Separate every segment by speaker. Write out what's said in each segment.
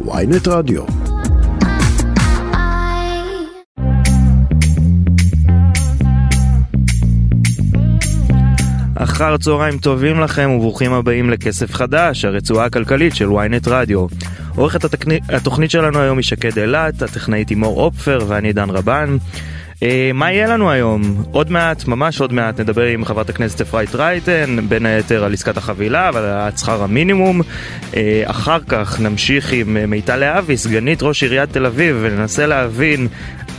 Speaker 1: ויינט רדיו.
Speaker 2: אחר צהריים טובים לכם וברוכים הבאים לכסף חדש, הרצועה הכלכלית של ynet רדיו. עורכת התקני... התוכנית שלנו היום היא שקד אילת, הטכנאית היא מור אופפר ואני דן רבן. אה, מה יהיה לנו היום? עוד מעט, ממש עוד מעט, נדבר עם חברת הכנסת אפרת רייטן, בין היתר על עסקת החבילה ועל העלאת שכר המינימום. אה, אחר כך נמשיך עם אה, מיטל להבי, סגנית ראש עיריית תל אביב, וננסה להבין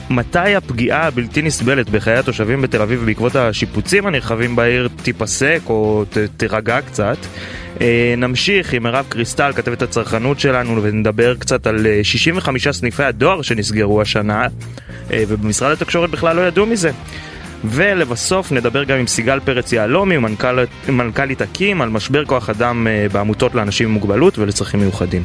Speaker 2: מתי הפגיעה הבלתי נסבלת בחיי התושבים בתל אביב בעקבות השיפוצים הנרחבים בעיר תיפסק או ת, תירגע קצת. אה, נמשיך עם מירב קריסטל, כתבת הצרכנות שלנו, ונדבר קצת על 65 סניפי הדואר שנסגרו השנה, אה, ובמשרד התקשורת בכלל לא ידעו מזה. ולבסוף נדבר גם עם סיגל פרץ יהלומי, מנכ"ל, מנכ"לית אקים, על משבר כוח אדם אה, בעמותות לאנשים עם מוגבלות ולצרכים מיוחדים.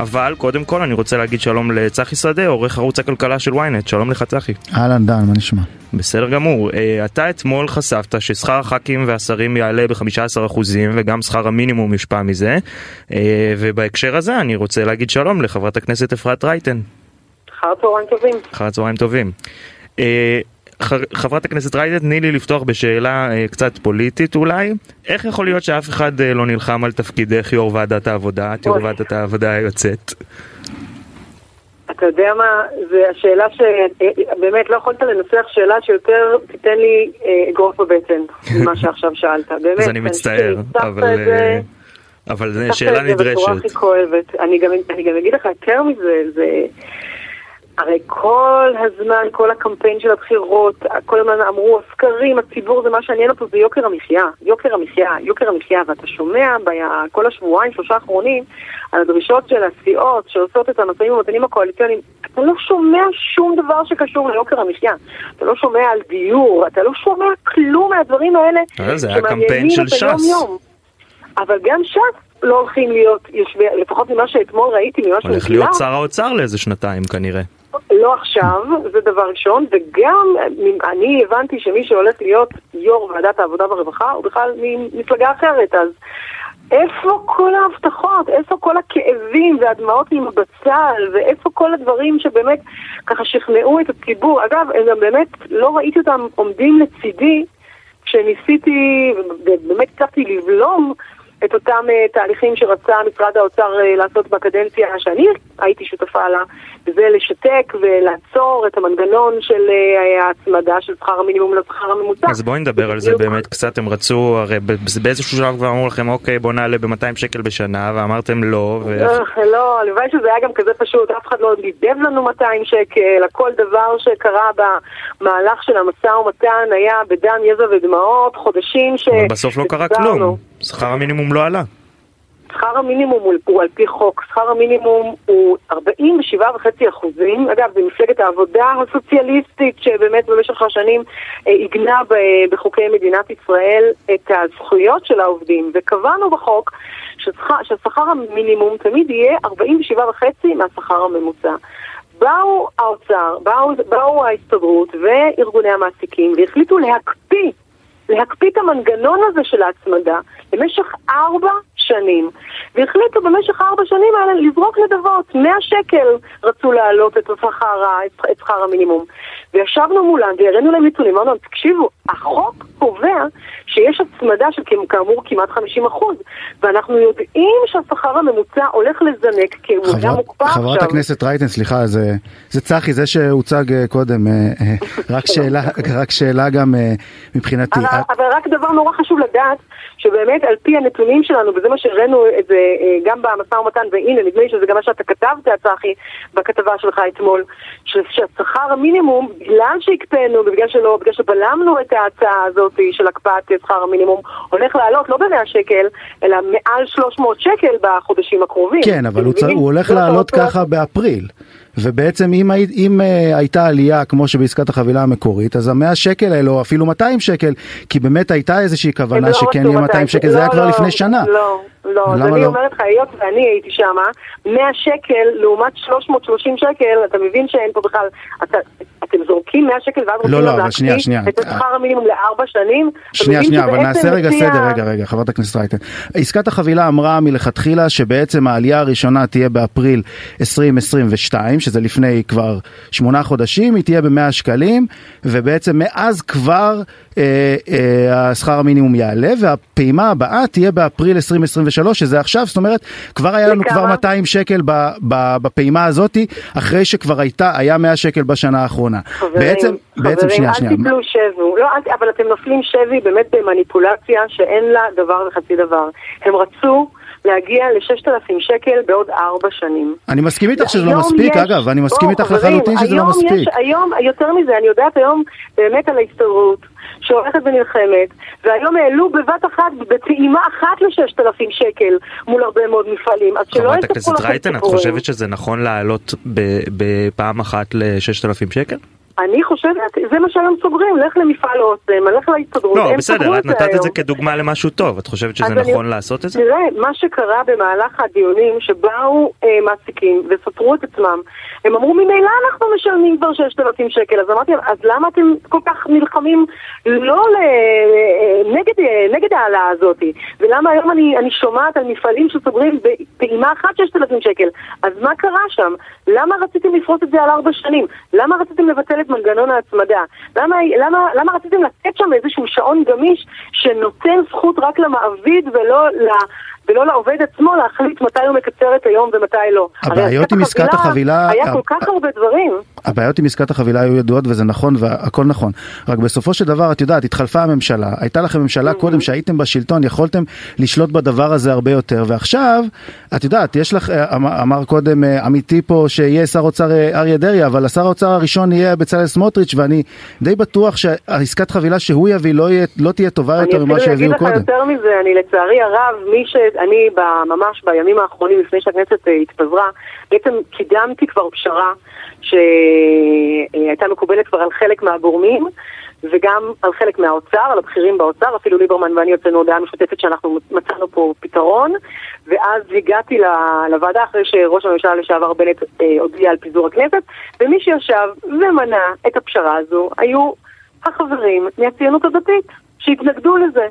Speaker 2: אבל קודם כל אני רוצה להגיד שלום לצחי שדה, עורך ערוץ הכלכלה של ynet, שלום לך צחי.
Speaker 3: אהלן דן, מה נשמע?
Speaker 2: בסדר גמור. אתה אתמול חשפת ששכר הח"כים והשרים יעלה ב-15% וגם שכר המינימום יושפע מזה, ובהקשר הזה אני רוצה להגיד שלום לחברת הכנסת אפרת רייטן.
Speaker 4: אחר צהריים טובים.
Speaker 2: אחר צהריים טובים. חברת הכנסת רייטן, תני לי לפתוח בשאלה אה, קצת פוליטית אולי. איך יכול להיות שאף אחד אה, לא נלחם על תפקידך יו"ר ועדת העבודה, את יו"ר ועדת העבודה היוצאת?
Speaker 4: אתה יודע מה, זו השאלה שבאמת לא יכולת לנסח שאלה שיותר תיתן לי אגרוף בבטן ממה שעכשיו שאלת. באמת.
Speaker 2: אז אני מצטער, אבל... אבל זו שאלה נדרשת.
Speaker 4: אני גם אגיד לך יותר מזה, זה... הרי כל הזמן, כל הקמפיין של הבחירות, כל הזמן אמרו, הסקרים, הציבור, זה מה שעניין אותו, זה יוקר המחיה. יוקר המחיה, יוקר המחיה, ואתה שומע כל השבועיים, שלושה האחרונים, על הדרישות של הסיעות שעושות את המשאים ומתנים הקואליציוניים, אתה לא שומע שום דבר שקשור ליוקר המחיה. אתה לא שומע על דיור, אתה לא שומע כלום מהדברים האלה
Speaker 2: זה היה קמפיין של ש"ס.
Speaker 4: אבל גם ש"ס לא הולכים להיות יושבי, לפחות ממה שאתמול ראיתי, ממה שהוא
Speaker 2: הולך להיות שר האוצר לאיזה שנתיים כנראה.
Speaker 4: לא עכשיו, זה דבר ראשון, וגם אני הבנתי שמי שהולך להיות יו"ר ועדת העבודה והרווחה הוא בכלל ממפלגה אחרת, אז איפה כל ההבטחות? איפה כל הכאבים והדמעות עם הבצל? ואיפה כל הדברים שבאמת ככה שכנעו את הציבור? אגב, הם גם באמת, לא ראיתי אותם עומדים לצידי כשניסיתי, ובאמת הצלחתי לבלום את אותם uh, תהליכים שרצה משרד האוצר uh, לעשות בקדנציה שאני הייתי שותפה לה, וזה לשתק ולעצור את המנגנון של uh, ההצמדה של שכר המינימום לשכר הממוצע.
Speaker 2: אז בואי נדבר על זה באמת קצת, הם רצו, הרי באיזשהו שלב כבר אמרו לכם, אוקיי, בוא נעלה ב-200 שקל בשנה, ואמרתם לא. ו...
Speaker 4: לא, הלוואי שזה היה גם כזה פשוט, אף אחד לא נידב לנו 200 שקל, הכל דבר שקרה במהלך של המשא ומתן היה בדם, יזע ודמעות, חודשים ש...
Speaker 2: אבל בסוף לא קרה כלום. שכר המינימום לא עלה.
Speaker 4: שכר המינימום הוא, הוא על פי חוק, שכר המינימום הוא 47.5 אחוזים, אגב זה מפלגת העבודה הסוציאליסטית שבאמת במשך השנים אה, עיגנה בחוקי מדינת ישראל את הזכויות של העובדים וקבענו בחוק ששכר המינימום תמיד יהיה 47.5 מהשכר הממוצע. באו האוצר, באו, באו ההסתדרות וארגוני המעסיקים והחליטו להקפיא להקפיא את המנגנון הזה של ההצמדה במשך ארבע שנים. והחליטו במשך ארבע שנים האלה לזרוק נדבות. 100 שקל רצו להעלות את שכר המינימום. וישבנו מולם והראינו להם נתונים, אמרנו להם, תקשיבו, החוק קובע שיש הצמדה של כאמור כמעט 50 אחוז, ואנחנו יודעים שהשכר הממוצע הולך לזנק כי הוא גם מוקפא עכשיו.
Speaker 3: חברת הכנסת רייטן, סליחה, זה, זה צחי, זה שהוצג קודם, רק שאלה, רק שאלה גם מבחינתי.
Speaker 4: אבל, אבל רק דבר נורא חשוב לדעת, שבאמת על פי הנתונים שלנו, וזה מה שהראינו את זה גם במשא ומתן, והנה, נדמה לי שזה גם מה שאתה כתבת, צחי, בכתבה שלך אתמול, שהשכר המינימום, בגלל שהקפאנו, ובגלל שלא, בגלל שבלמנו את ההצעה הזאת של הקפאת שכר המינימום, הולך לעלות לא ב-100 שקל, אלא מעל 300 שקל בחודשים הקרובים.
Speaker 3: כן, אבל הוא, צ... הוא הולך לעלות ככה באפריל. ובעצם אם, אם uh, הייתה עלייה כמו שבעסקת החבילה המקורית אז המאה שקל האלו או אפילו 200 שקל כי באמת הייתה איזושהי כוונה
Speaker 4: לא
Speaker 3: שכן יהיה 200 שקל לא, זה היה כבר
Speaker 4: לא,
Speaker 3: לפני שנה.
Speaker 4: לא, לא, אז אני
Speaker 3: לא?
Speaker 4: אומרת לך, היות ואני הייתי שמה, 100 שקל לעומת 330 שקל, אתה מבין שאין פה בכלל, אתה, אתם זורקים 100 שקל ואז
Speaker 3: לא,
Speaker 4: רוצים
Speaker 3: לא, שנייה, שנייה.
Speaker 4: את שכר המינימום לארבע שנים?
Speaker 3: שנייה, שנייה, אבל נעשה רגע
Speaker 4: לפי
Speaker 3: סדר, רגע, רגע, חברת הכנסת רייטן. עסקת החבילה אמרה מלכתחילה שבעצם העלייה הראשונה תהיה באפריל 2022, שזה לפני כבר שמונה חודשים, היא תהיה ב-100 שקלים, ובעצם מאז כבר אה, אה, השכר המינימום יעלה, והפעימה הבאה תהיה באפריל 2023, שזה עכשיו, זאת אומרת, כבר היה לנו? כבר 200 שקל בפעימה הזאתי, אחרי שכבר הייתה, היה 100 שקל בשנה האחרונה.
Speaker 4: חברים,
Speaker 3: בעצם, בעצם,
Speaker 4: חברים,
Speaker 3: שנייה,
Speaker 4: אל. תיפלו שבו, לא, אל, אבל אתם נופלים שבי באמת במניפולציה שאין לה דבר וחצי דבר. הם רצו להגיע ל-6,000 שקל בעוד ארבע שנים.
Speaker 3: אני מסכים איתך שזה לא מספיק,
Speaker 4: יש-
Speaker 3: אגב, אני מסכים
Speaker 4: בואו,
Speaker 3: איתך
Speaker 4: חברים,
Speaker 3: לחלוטין שזה לא
Speaker 4: היום
Speaker 3: מספיק.
Speaker 4: יש, היום, יותר מזה, אני יודעת היום באמת על ההסתדרות שהולכת ונלחמת, והיום העלו בבת אחת, בפעימה אחת ל-6,000 שקל מול הרבה מאוד מפעלים, אז שלא
Speaker 2: חברת
Speaker 4: יספרו
Speaker 2: הכנסת
Speaker 4: לכם
Speaker 2: רייטן, את
Speaker 4: סיפורים.
Speaker 2: חושבת שזה נכון לעלות בפעם אחת ל-6,000 שקל?
Speaker 4: אני חושבת, זה מה שהיום סוגרים, לך למפעל אוסם, לך להסתדרות,
Speaker 2: לא, בסדר, את נתת את זה. כדוגמה למשהו טוב, את חושבת שזה
Speaker 4: אז אני-
Speaker 2: נכון לעשות את זה?
Speaker 4: תראה, מה שקרה במהלך הדיונים שבאו אה, מעסיקים וספרו את עצמם, הם אמרו ממילא אנחנו משלמים כבר 6,000 שקל, אז אמרתי אז למה אתם כל כך נלחמים לא ל... אה, נגד, אה, נגד ההעלאה הזאת? ולמה היום אני, אני שומעת על מפעלים שסוגרים בפעימה אחת 6,000 שקל? אז מה קרה שם? למה רציתם לפרוס את זה על ארבע שנים? למה רציתם לבטל את מנגנון ההצמדה? למה, למה, למה רציתם לתת שם איזשהו שעון גמיש שנותן זכות רק למעביד ולא ל... ולא לעובד עצמו להחליט מתי הוא מקצר את היום ומתי לא.
Speaker 3: הבעיות עם עסקת החבילה-
Speaker 4: היה כל כך הרבה דברים.
Speaker 3: הבעיות עם עסקת החבילה היו ידועות וזה נכון והכל נכון. רק בסופו של דבר, את יודעת, התחלפה הממשלה, הייתה לכם ממשלה קודם שהייתם בשלטון, יכולתם לשלוט בדבר הזה הרבה יותר, ועכשיו, את יודעת, יש לך, אה, אמר, אמר קודם אה, עמיתי פה שיהיה שר אוצר אה, אריה דרעי, אבל השר האוצר הראשון יהיה בצלאל סמוטריץ', ואני די בטוח שהעסקת חבילה שהוא יביא לא, יהיה, לא תהיה טובה יותר ממה
Speaker 4: אני אפילו אגיד
Speaker 3: שהביאו
Speaker 4: לך
Speaker 3: קודם.
Speaker 4: יותר מזה, אני לצערי הרב, מי שאני ב- ממש בימים האחרונים לפני שהכנסת אה, התפזרה, בעצם קידמתי כבר פשרה שהייתה מקובלת כבר על חלק מהגורמים. וגם על חלק מהאוצר, על הבכירים באוצר, אפילו ליברמן ואני יוצאנו הודעה משותפת שאנחנו מצאנו פה פתרון, ואז הגעתי לוועדה אחרי שראש הממשלה לשעבר בנט אה, הודיע על פיזור הכנסת, ומי שישב ומנע את הפשרה הזו היו החברים מהציונות הדתית, שהתנגדו לזה.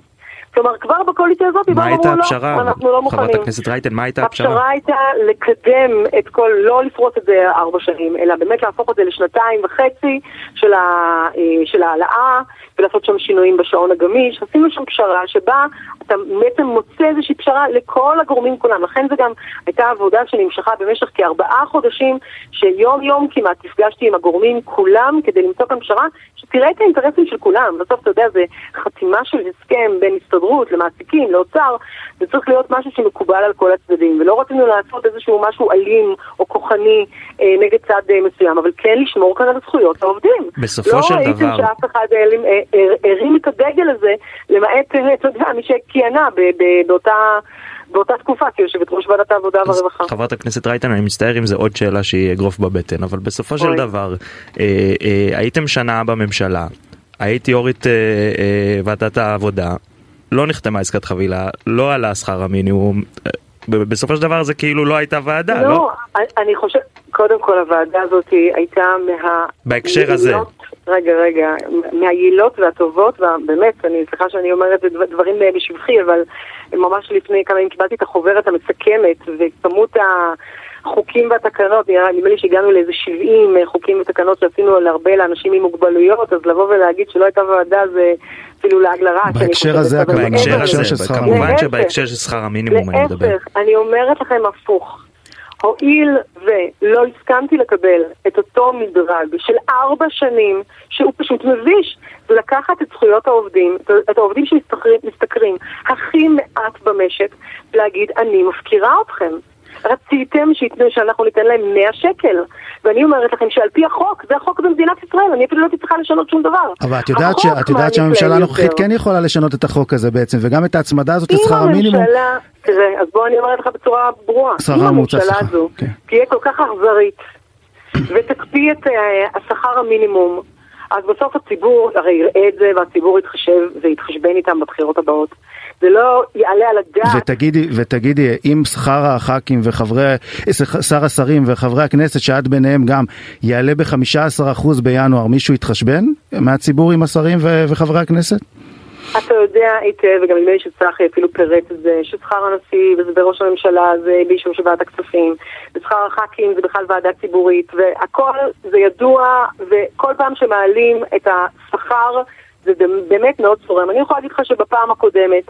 Speaker 4: כלומר, כבר בקואליציה הזאת,
Speaker 2: מה הייתה
Speaker 4: ואמרו,
Speaker 2: הפשרה?
Speaker 4: לא, אנחנו לא מוכנים.
Speaker 2: חברת הכנסת רייטן, מה הייתה הפשרה?
Speaker 4: הפשרה הייתה לקדם את כל, לא לפרוס את זה ארבע שנים, אלא באמת להפוך את זה לשנתיים וחצי של, אה, של העלאה, ולעשות שם שינויים בשעון הגמיש. עשינו שם פשרה שבה אתה בעצם מוצא איזושהי פשרה לכל הגורמים כולם. לכן זה גם הייתה עבודה שנמשכה במשך כארבעה חודשים, שיום יום כמעט נפגשתי עם הגורמים כולם כדי למצוא כאן פשרה שתראה את האינטרסים של כולם. בסוף אתה יודע, זה חתימה של הסכם בין הסתדרות למעסיקים, לאוצר, זה צריך להיות משהו שמקובל על כל הצדדים, ולא רצינו לעשות איזשהו משהו אלים או כוחני אה, נגד צד אה, מסוים, אבל כן לשמור כאן על זכויות העובדים.
Speaker 2: בסופו של
Speaker 4: לא ראיתם
Speaker 2: דבר-
Speaker 4: שאף אחד העלים- אה, אה, הרים את הדגל הזה, למעט, אה, אתה יודע, מי שכיהנה באותה... באותה תקופה כיושבת ראש ועדת העבודה והרווחה.
Speaker 2: חברת הכנסת רייטן, אני מצטער אם זה עוד שאלה שהיא אגרוף בבטן, אבל בסופו של
Speaker 4: אוי.
Speaker 2: דבר, אה, אה, הייתם שנה בממשלה, הייתי יו"רית אה, אה, ועדת העבודה, לא נחתמה עסקת חבילה, לא עלה שכר המינימום, אה, בסופו של דבר זה כאילו לא הייתה ועדה, לא?
Speaker 4: לא, אני- חושבת, קודם כל הוועדה הזאת הייתה מה...
Speaker 2: בהקשר הזה.
Speaker 4: רגע, רגע, מהיעילות והטובות, ובאמת, אני סליחה שאני אומרת דברים אה, בשבחי, אבל ממש לפני כמה ימים קיבלתי את החוברת המסכמת, וכמות החוקים והתקנות, נראה נדמה לי שהגענו לאיזה 70 חוקים ותקנות שעשינו להרבה לאנשים עם מוגבלויות, אז לבוא ולהגיד שלא הייתה ועדה זה אפילו לעג. אני
Speaker 3: בהקשר הזה,
Speaker 2: בהקשר הזה, כמובן. שבהקשר של שכר המינימום אני מדבר.
Speaker 4: להפך, אני אומרת לכם הפוך. הואיל ולא הסכמתי לקבל את אותו מדרג של ארבע שנים, שהוא פשוט מביש, לקחת את זכויות העובדים, את העובדים שמשתכרים הכי מעט במשק, ולהגיד, אני מפקירה אתכם. רציתם שיתנו, שאנחנו ניתן להם 100 שקל. ואני אומרת לכם שעל פי החוק, זה החוק במדינת ישראל, אני אפילו לא הייתי צריכה לשנות שום דבר.
Speaker 3: אבל את יודעת, ש... את יודעת שהממשלה הנוכחית. כן יכולה לשנות את החוק הזה בעצם, וגם את ההצמדה הזאת
Speaker 4: אם
Speaker 3: לשכר המינימום.
Speaker 4: הממשלה, תראה, אז בוא אני אומרת לך בצורה ברורה, אם הממשלה הזו
Speaker 3: כן.
Speaker 4: תהיה כל כך אכזרית ותקפיא את אה, השכר המינימום אז בסוף הציבור הרי יראה את זה והציבור יתחשב ויתחשבן איתם בבחירות הבאות. זה לא יעלה על הדעת.
Speaker 3: ותגידי, ותגידי, אם שכר הח"כים וחברי, שר השרים וחברי הכנסת, שאת ביניהם גם, יעלה ב-15% בינואר, מישהו יתחשבן מהציבור עם השרים ו- וחברי הכנסת?
Speaker 4: אתה יודע היטב, וגם נדמה לי שצחי אפילו פירט את זה, ששכר הנשיא וזה בראש הממשלה זה באישור של ועדת הכספים, ושכר הח"כים זה בכלל ועדה ציבורית, והכל זה ידוע, וכל פעם שמעלים את השכר זה באמת מאוד צורם. אני יכולה להגיד לך שבפעם הקודמת,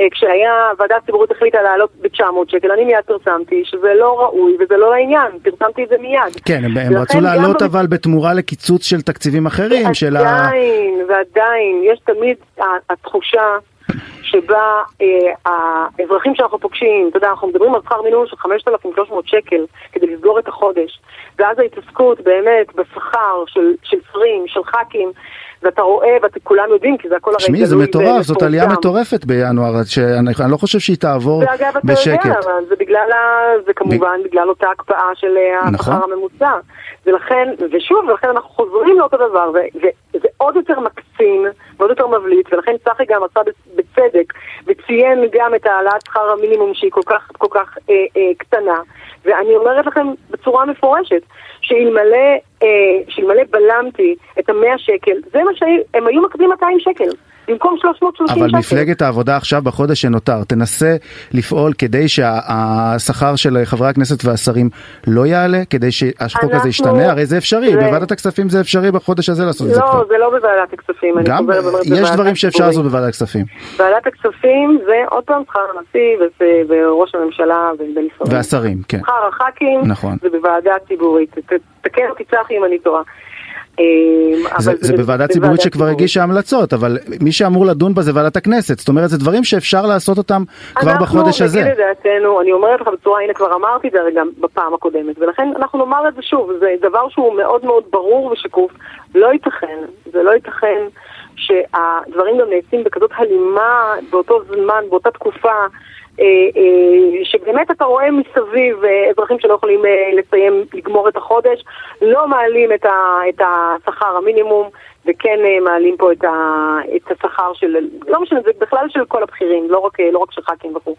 Speaker 4: אה, כשהיה, ועדה ציבורית החליטה לעלות ב-900 שקל, אני מיד פרסמתי שזה לא ראוי וזה לא לעניין, פרסמתי את זה מיד.
Speaker 3: כן, הם, הם רצו לעלות אבל בתמורה לקיצוץ של תקציבים אחרים, של ה...
Speaker 4: ועדיין, ועדיין, יש תמיד התחושה שבה אה, האזרחים שאנחנו פוגשים, אתה יודע, אנחנו מדברים על שכר מינימום של 5,300 שקל כדי לסגור את החודש, ואז ההתעסקות באמת בשכר של, של שרים, של ח"כים, ואתה רואה, וכולם יודעים, כי זה הכל הרי
Speaker 3: תשמעי, זה מטורף, זאת עלייה מטורפת בינואר, שאני לא חושב שהיא תעבור בשקט. ואגב, אתה יודע,
Speaker 4: זה בגלל, זה כמובן בגלל אותה הקפאה של אה,
Speaker 3: נכון.
Speaker 4: השכר הממוצע. ולכן, ושוב, ולכן אנחנו חוזרים לאותו דבר, וזה עוד יותר מקצין, ועוד יותר מבליט, ולכן צחי גם עשה בצדק, וציין גם את העלאת שכר המינימום שהיא כל כך, כל כך אה, אה, קטנה. ואני אומרת לכם בצורה מפורשת, שאלמלא, אה, בלמתי את המאה שקל, זה מה שהם היו מקבלים 200 שקל. במקום 330 שקל.
Speaker 3: אבל מפלגת העבודה עכשיו בחודש שנותר תנסה לפעול כדי שהשכר של חברי הכנסת והשרים לא יעלה, כדי שהחוק הזה ישתנה, הרי זה אפשרי, בוועדת הכספים זה אפשרי בחודש הזה לעשות את זה
Speaker 4: לא, כבר. לא, זה לא בוועדת הכספים.
Speaker 3: גם, יש דברים שאפשר לעשות בוועדת הכספים.
Speaker 4: ועדת הכספים זה עוד פעם שכר הנשיא וראש הממשלה ובמשרדים.
Speaker 3: והשרים, כן.
Speaker 4: שכר הח"כים,
Speaker 3: נכון.
Speaker 4: זה בוועדה ציבורית. תקן אותי צחי אם אני טועה.
Speaker 3: זה, זה בוועדה ציבורית שכבר הגישה המלצות, אבל מי שאמור לדון בה זה ועדת הכנסת, זאת אומרת זה דברים שאפשר לעשות אותם כבר בחודש הזה.
Speaker 4: אנחנו נגיד את דעתנו, אני אומרת לך בצורה, הנה כבר אמרתי את זה גם בפעם הקודמת, ולכן אנחנו נאמר את זה שוב, זה דבר שהוא מאוד מאוד ברור ושקוף, לא ייתכן, זה לא ייתכן שהדברים גם נעשים בכזאת הלימה באותו זמן, באותה תקופה. אה, אה, שבאמת אתה רואה מסביב אה, אזרחים שלא יכולים לסיים, לגמור את החודש, לא מעלים את השכר המינימום וכן מעלים פה את השכר של, לא משנה, זה בכלל של כל הבכירים, לא רק, לא רק של ח"כים וכו'.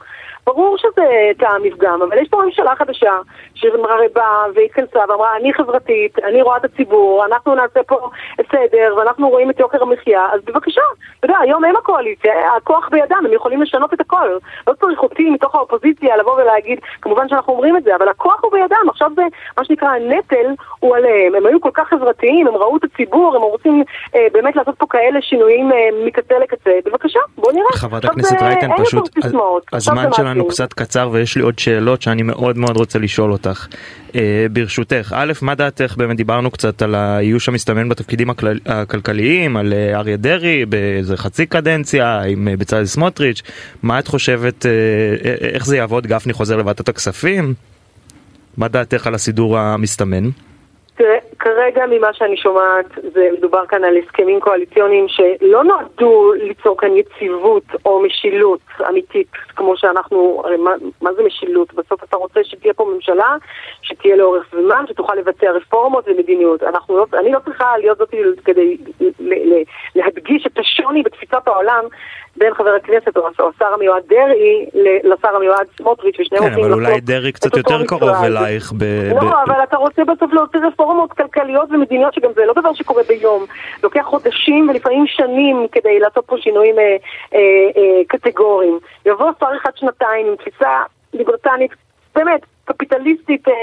Speaker 4: ברור שזה טעם מפגם, אבל יש פה ממשלה חדשה שהרי באה והתכנסה ואמרה, אני חברתית, אני רואה את הציבור, אנחנו נעשה פה סדר ואנחנו רואים את יוקר המחיה, אז בבקשה, אתה יודע, היום הם הקואליציה, הכוח בידם, הם יכולים לשנות את הכל. לא צריך אותי מתוך האופוזיציה לבוא ולהגיד, כמובן שאנחנו אומרים את זה, אבל הכוח הוא בידם, עכשיו זה מה שנקרא הנטל הוא עליהם. הם היו כל כך חברתיים, הם ראו את הציבור, הם רוצים אה, באמת לעשות פה כאלה שינויים אה, מקצה לקצה, בבקשה, בואו נראה.
Speaker 2: חברת הכנסת רייטן, פשוט הזמן שלנו קצת קצר ויש לי עוד שאלות שאני מאוד מאוד רוצה לשאול אותך. אה, ברשותך, א', מה דעתך, באמת דיברנו קצת על האיוש המסתמן בתפקידים הכלכליים, על אה, אריה דרעי באיזה חצי קדנציה, עם אה, בצלאל סמוטריץ', מה את חושבת, אה, אה, איך זה יעבוד, גפני חוזר לוועדת הכספים? מה דעתך על הסידור המסתמן?
Speaker 4: כרגע ממה שאני שומעת, זה מדובר כאן על הסכמים קואליציוניים שלא נועדו ליצור כאן יציבות או משילות אמיתית, כמו שאנחנו, הרי מה, מה זה משילות? בסוף אתה רוצה שתהיה פה ממשלה, שתהיה לאורך זמן, שתוכל לבצע רפורמות ומדיניות. אנחנו לא, אני לא צריכה להיות זאת כדי להדגיש את השוני בתפיסת העולם בין חבר הכנסת או השר המיועד דרעי לשר המיועד סמוטריץ', ושניהם
Speaker 2: כן, אבל אולי דרעי קצת יותר קרוב אלייך. ב...
Speaker 4: לא, אבל אתה רוצה בסוף להוציא רפורמות כלכליות ומדיניות, שגם זה לא דבר שקורה ביום. לוקח חודשים ולפעמים שנים כדי לעשות פה שינויים אה, אה, אה, קטגוריים. יבוא שר אחד שנתיים עם תפיסה ליברטנית, באמת, קפיטליסטית אה,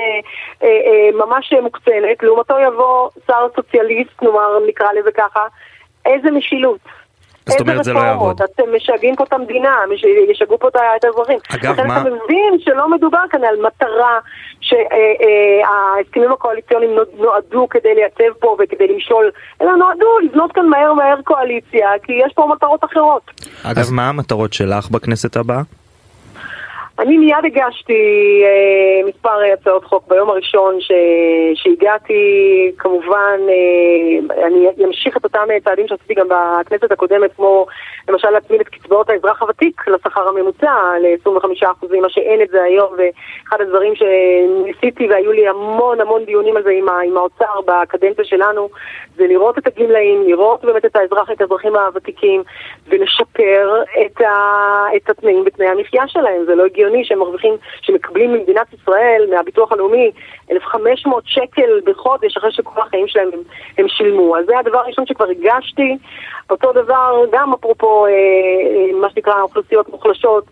Speaker 4: אה, אה, ממש מוקצנת, לעומתו יבוא שר סוציאליסט, נאמר, נקרא לזה ככה, איזה משילות.
Speaker 2: זאת אומרת זה לא יעבוד.
Speaker 4: אתם משגעים פה את המדינה, ישגעו פה את האזרחים.
Speaker 2: אגב, מה...
Speaker 4: אתה מבין שלא מדובר כאן על מטרה שההסכמים הקואליציוניים נועדו כדי לייצב פה וכדי למשול, אלא נועדו לבנות כאן מהר מהר קואליציה, כי יש פה מטרות אחרות.
Speaker 2: אגב, מה המטרות שלך בכנסת הבאה?
Speaker 4: אני מיד הגשתי אה, מספר הצעות חוק ביום הראשון ש... שהגעתי, כמובן אה, אני אמשיך את אותם צעדים שעשיתי גם בכנסת הקודמת, כמו למשל להצמיד את קצבאות האזרח הוותיק לשכר הממוצע ל-25%, מה שאין את זה היום, ואחד הדברים שניסיתי והיו לי המון המון דיונים על זה עם, עם האוצר בקדנציה שלנו, זה לראות את הגמלאים, לראות באמת את האזרח, את האזרחים הוותיקים, ולשפר את, ה... את התנאים בתנאי המחיה שלהם, זה לא הגיוני שהם מרוויחים, שמקבלים ממדינת ישראל, מהביטוח הלאומי, 1,500 שקל בחודש אחרי שכל החיים שלהם הם, הם שילמו. אז זה הדבר הראשון שכבר הגשתי. אותו דבר, גם אפרופו אה, אה, מה שנקרא אוכלוסיות מוחלשות,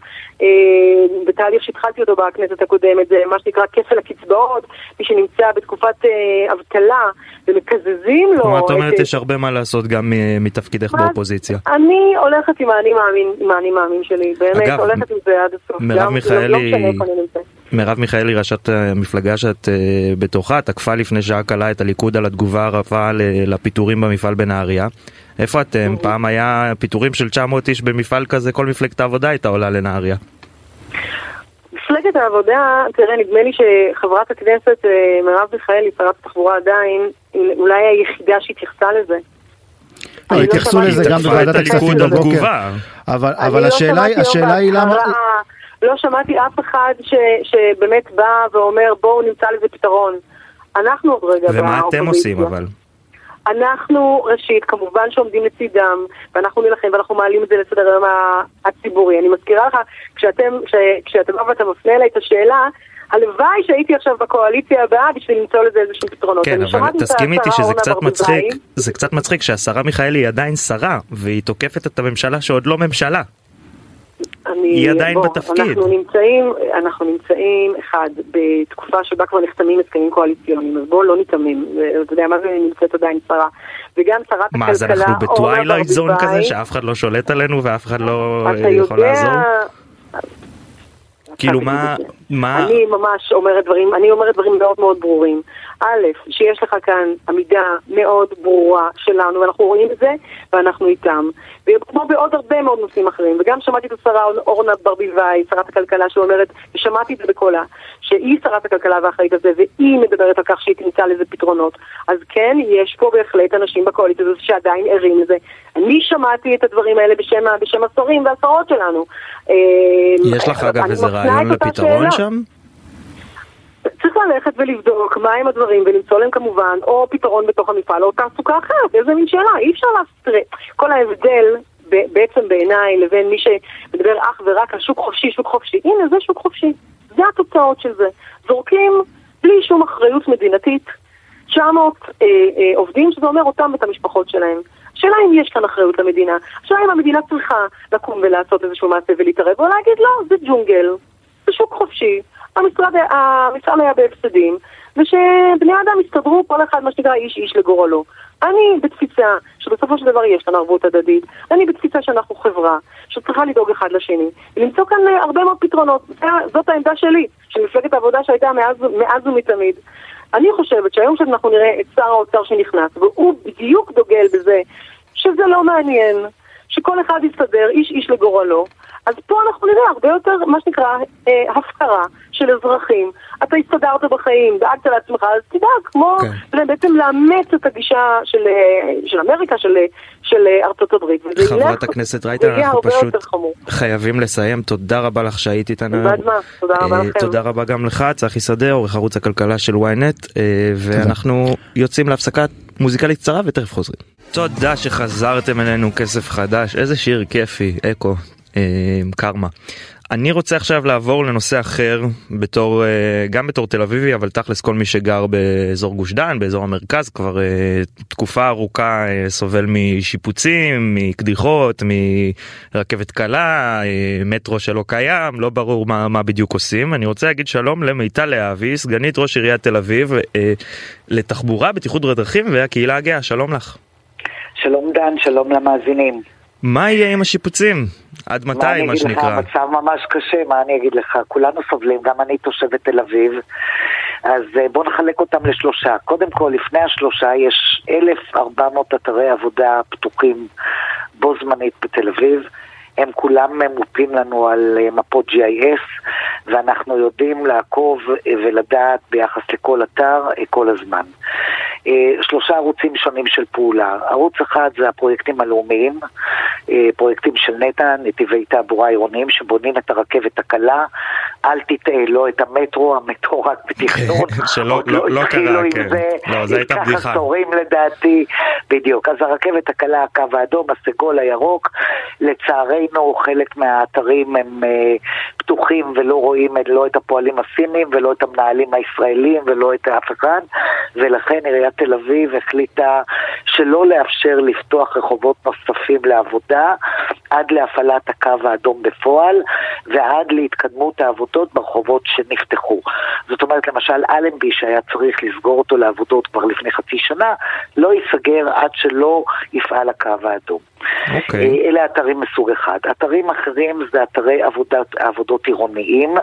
Speaker 4: בתהליך שהתחלתי אותו בכנסת הקודמת, זה מה שנקרא כפל הקצבאות, מי שנמצא בתקופת אה, אבטלה ומקזזים לו...
Speaker 2: כלומר, את אומרת, יש הרבה מה לעשות גם מתפקידך באופוזיציה.
Speaker 4: אני הולכת עם האני מאמין, עם האני מאמין שלי, באמת הולכת עם זה עד הסוף.
Speaker 2: מרב מיכאלי... מרב מיכאלי, ראשת המפלגה שאת בתוכה, תקפה לפני שעה קלה את הליכוד על התגובה הרבה לפיטורים במפעל בנהריה. איפה אתם? אוקיי. פעם היה פיטורים של 900 איש במפעל כזה, כל מפלגת העבודה הייתה עולה לנהריה.
Speaker 4: מפלגת העבודה, תראה, נדמה לי שחברת הכנסת אה, מרב מיכאלי, שרת התחבורה עדיין, אולי היחידה שהתייחסה לזה.
Speaker 3: לא, לא התייחסו לזה גם בוועדת הכספים בבוקר. אבל
Speaker 4: לא
Speaker 3: השאלה היא למה...
Speaker 4: לא שמעתי אף אחד שבאמת בא ואומר בואו נמצא לזה פתרון. אנחנו עוד רגע.
Speaker 2: ומה אתם עושים אבל?
Speaker 4: אנחנו, ראשית, כמובן שעומדים לצידם, ואנחנו נילחם ואנחנו מעלים את זה לסדר היום הציבורי. אני מזכירה לך, כשאתם, כש, כשאתה בא ואתה מפנה אליי את השאלה, הלוואי שהייתי עכשיו בקואליציה הבאה בשביל למצוא לזה איזשהם פתרונות.
Speaker 2: כן, אבל תסכים איתי שזה קצת מצחיק, זה קצת מצחיק שהשרה מיכאלי היא עדיין שרה, והיא תוקפת את הממשלה שעוד לא ממשלה.
Speaker 4: אני,
Speaker 2: היא עדיין
Speaker 4: בוא,
Speaker 2: בתפקיד.
Speaker 4: אנחנו נמצאים, אנחנו נמצאים, אחד, בתקופה שבה כבר נחתמים הסכמים קואליציוניים, אז בואו לא ניתמם, אתה יודע מה זה נמצאת עדיין שרה. וגם שרת הכלכלה,
Speaker 2: מה, אז אנחנו ב twilight zone כזה, שאף אחד לא שולט עלינו ואף אחד לא יכול לעזור? כאילו מה, מה...
Speaker 4: אני ממש אומרת דברים, אני אומרת דברים מאוד מאוד ברורים. א', שיש לך כאן עמידה מאוד ברורה שלנו, ואנחנו רואים את זה, ואנחנו איתם. וכמו בעוד הרבה מאוד נושאים אחרים, וגם שמעתי את השרה אורנה ברביבאי, שרת הכלכלה, שאומרת, ושמעתי את זה בקולה, שהיא שרת הכלכלה והאחראית על זה, והיא מדברת על כך שהיא תמצא לזה פתרונות. אז כן, יש פה בהחלט אנשים בקואליציה הזאת שעדיין ערים לזה. אני שמעתי את הדברים האלה בשם, בשם השרים והשרות שלנו.
Speaker 2: אה, יש לך אגב איזה רעיון לפתרון שם?
Speaker 4: צריך ללכת ולבדוק מהם הדברים ולמצוא להם כמובן או פתרון בתוך המפעל או תעסוקה אחרת, איזה מין שאלה, אי אפשר לעשות, כל ההבדל בעצם בעיניי לבין מי שמדבר אך ורק על שוק חופשי, שוק חופשי, הנה זה שוק חופשי, זה התוצאות של זה, זורקים בלי שום אחריות מדינתית 900 אה, אה, עובדים, שזה אומר אותם ואת המשפחות שלהם. השאלה אם יש כאן אחריות למדינה, השאלה אם המדינה צריכה לקום ולעשות איזשהו מעשה ולהתערב, או להגיד לא, זה ג'ונגל, זה שוק חופשי, המשרד, המשרד היה בהפסדים, ושבני אדם יסתדרו כל אחד מה שנקרא איש איש לגורלו. אני בתפיסה שבסופו של דבר יש כאן ערבות הדדית, אני בתפיסה שאנחנו חברה שצריכה לדאוג אחד לשני, ולמצוא כאן אה, הרבה מאוד פתרונות. זאת העמדה שלי, של מפלגת העבודה שהייתה מאז, מאז ומתמיד. אני חושבת שהיום שאנחנו נראה את שר האוצר שנכנס, והוא בדיוק דוגל בזה שזה לא מעניין, שכל אחד יסתדר, איש איש לגורלו, אז פה אנחנו נראה הרבה יותר, מה שנקרא, אה, הפקרה של אזרחים. אתה הסתדרת בחיים, דאגת לעצמך, אז תדאג, כמו כן. בעצם לאמץ את הגישה של, אה, של אמריקה, של, של אה, ארצות הברית.
Speaker 2: חברת הכנסת רייטן, אנחנו פשוט חייבים לסיים. תודה רבה לך שהיית איתנו.
Speaker 4: תודה רבה לכם.
Speaker 2: תודה רבה גם לך, צחי שדה, עורך ערוץ הכלכלה של ynet, ואנחנו יוצאים להפסקת מוזיקלית קצרה ותכף חוזרים. תודה שחזרתם אלינו כסף חדש, איזה שיר כיפי, אקו, אה, קרמה. אני רוצה עכשיו לעבור לנושא אחר בתור אה, גם בתור תל אביבי אבל תכלס כל מי שגר באזור גוש דן באזור המרכז כבר אה, תקופה ארוכה סובל משיפוצים מקדיחות מרכבת קלה מטרו שלא קיים לא ברור מה, מה בדיוק עושים אני רוצה להגיד שלום למיטל להבי סגנית ראש עיריית תל אביב לתחבורה בטיחות בדרכים והקהילה הגאה שלום לך.
Speaker 1: שלום דן שלום למאזינים.
Speaker 2: מה יהיה עם השיפוצים? עד מתי, מה,
Speaker 1: מה
Speaker 2: שנקרא?
Speaker 1: מה אני אגיד לך, המצב ממש קשה, מה אני אגיד לך? כולנו סובלים, גם אני תושבת תל אביב. אז אה, בואו נחלק אותם לשלושה. קודם כל, לפני השלושה יש 1,400 אתרי עבודה פתוחים בו זמנית בתל אביב. הם כולם ממופים לנו על אה, מפות GIS, ואנחנו יודעים לעקוב ולדעת ביחס לכל אתר כל הזמן. שלושה ערוצים שונים של פעולה. ערוץ אחד זה הפרויקטים הלאומיים, פרויקטים של נטע, נתיבי תעבורה עירוניים שבונים את הרכבת הקלה. אל תטעה, לא את המטרו, המטרו רק בתכנון.
Speaker 2: שלא לא, לא קרה, כן. זה, לא, זו הייתה בדיחה.
Speaker 1: ייקח עשורים לדעתי, בדיוק. אז הרכבת הקלה, הקו האדום, הסגול, הירוק, לצערנו חלק מהאתרים הם uh, פתוחים ולא רואים לא את הפועלים הסינים ולא את המנהלים הישראלים ולא את אף אחד, ולכן עיריית תל אביב החליטה שלא לאפשר לפתוח רחובות נוספים לעבודה עד להפעלת הקו האדום בפועל ועד להתקדמות העבודות ברחובות שנפתחו. זאת אומרת, למשל אלנבי שהיה צריך לסגור אותו לעבודות כבר לפני חצי שנה, לא ייסגר עד שלא יפעל הקו האדום. Okay. אוקיי. אה, אלה אתרים מסוג אחד. אתרים אחרים זה אתרי עבודת, עבודות עירוניים.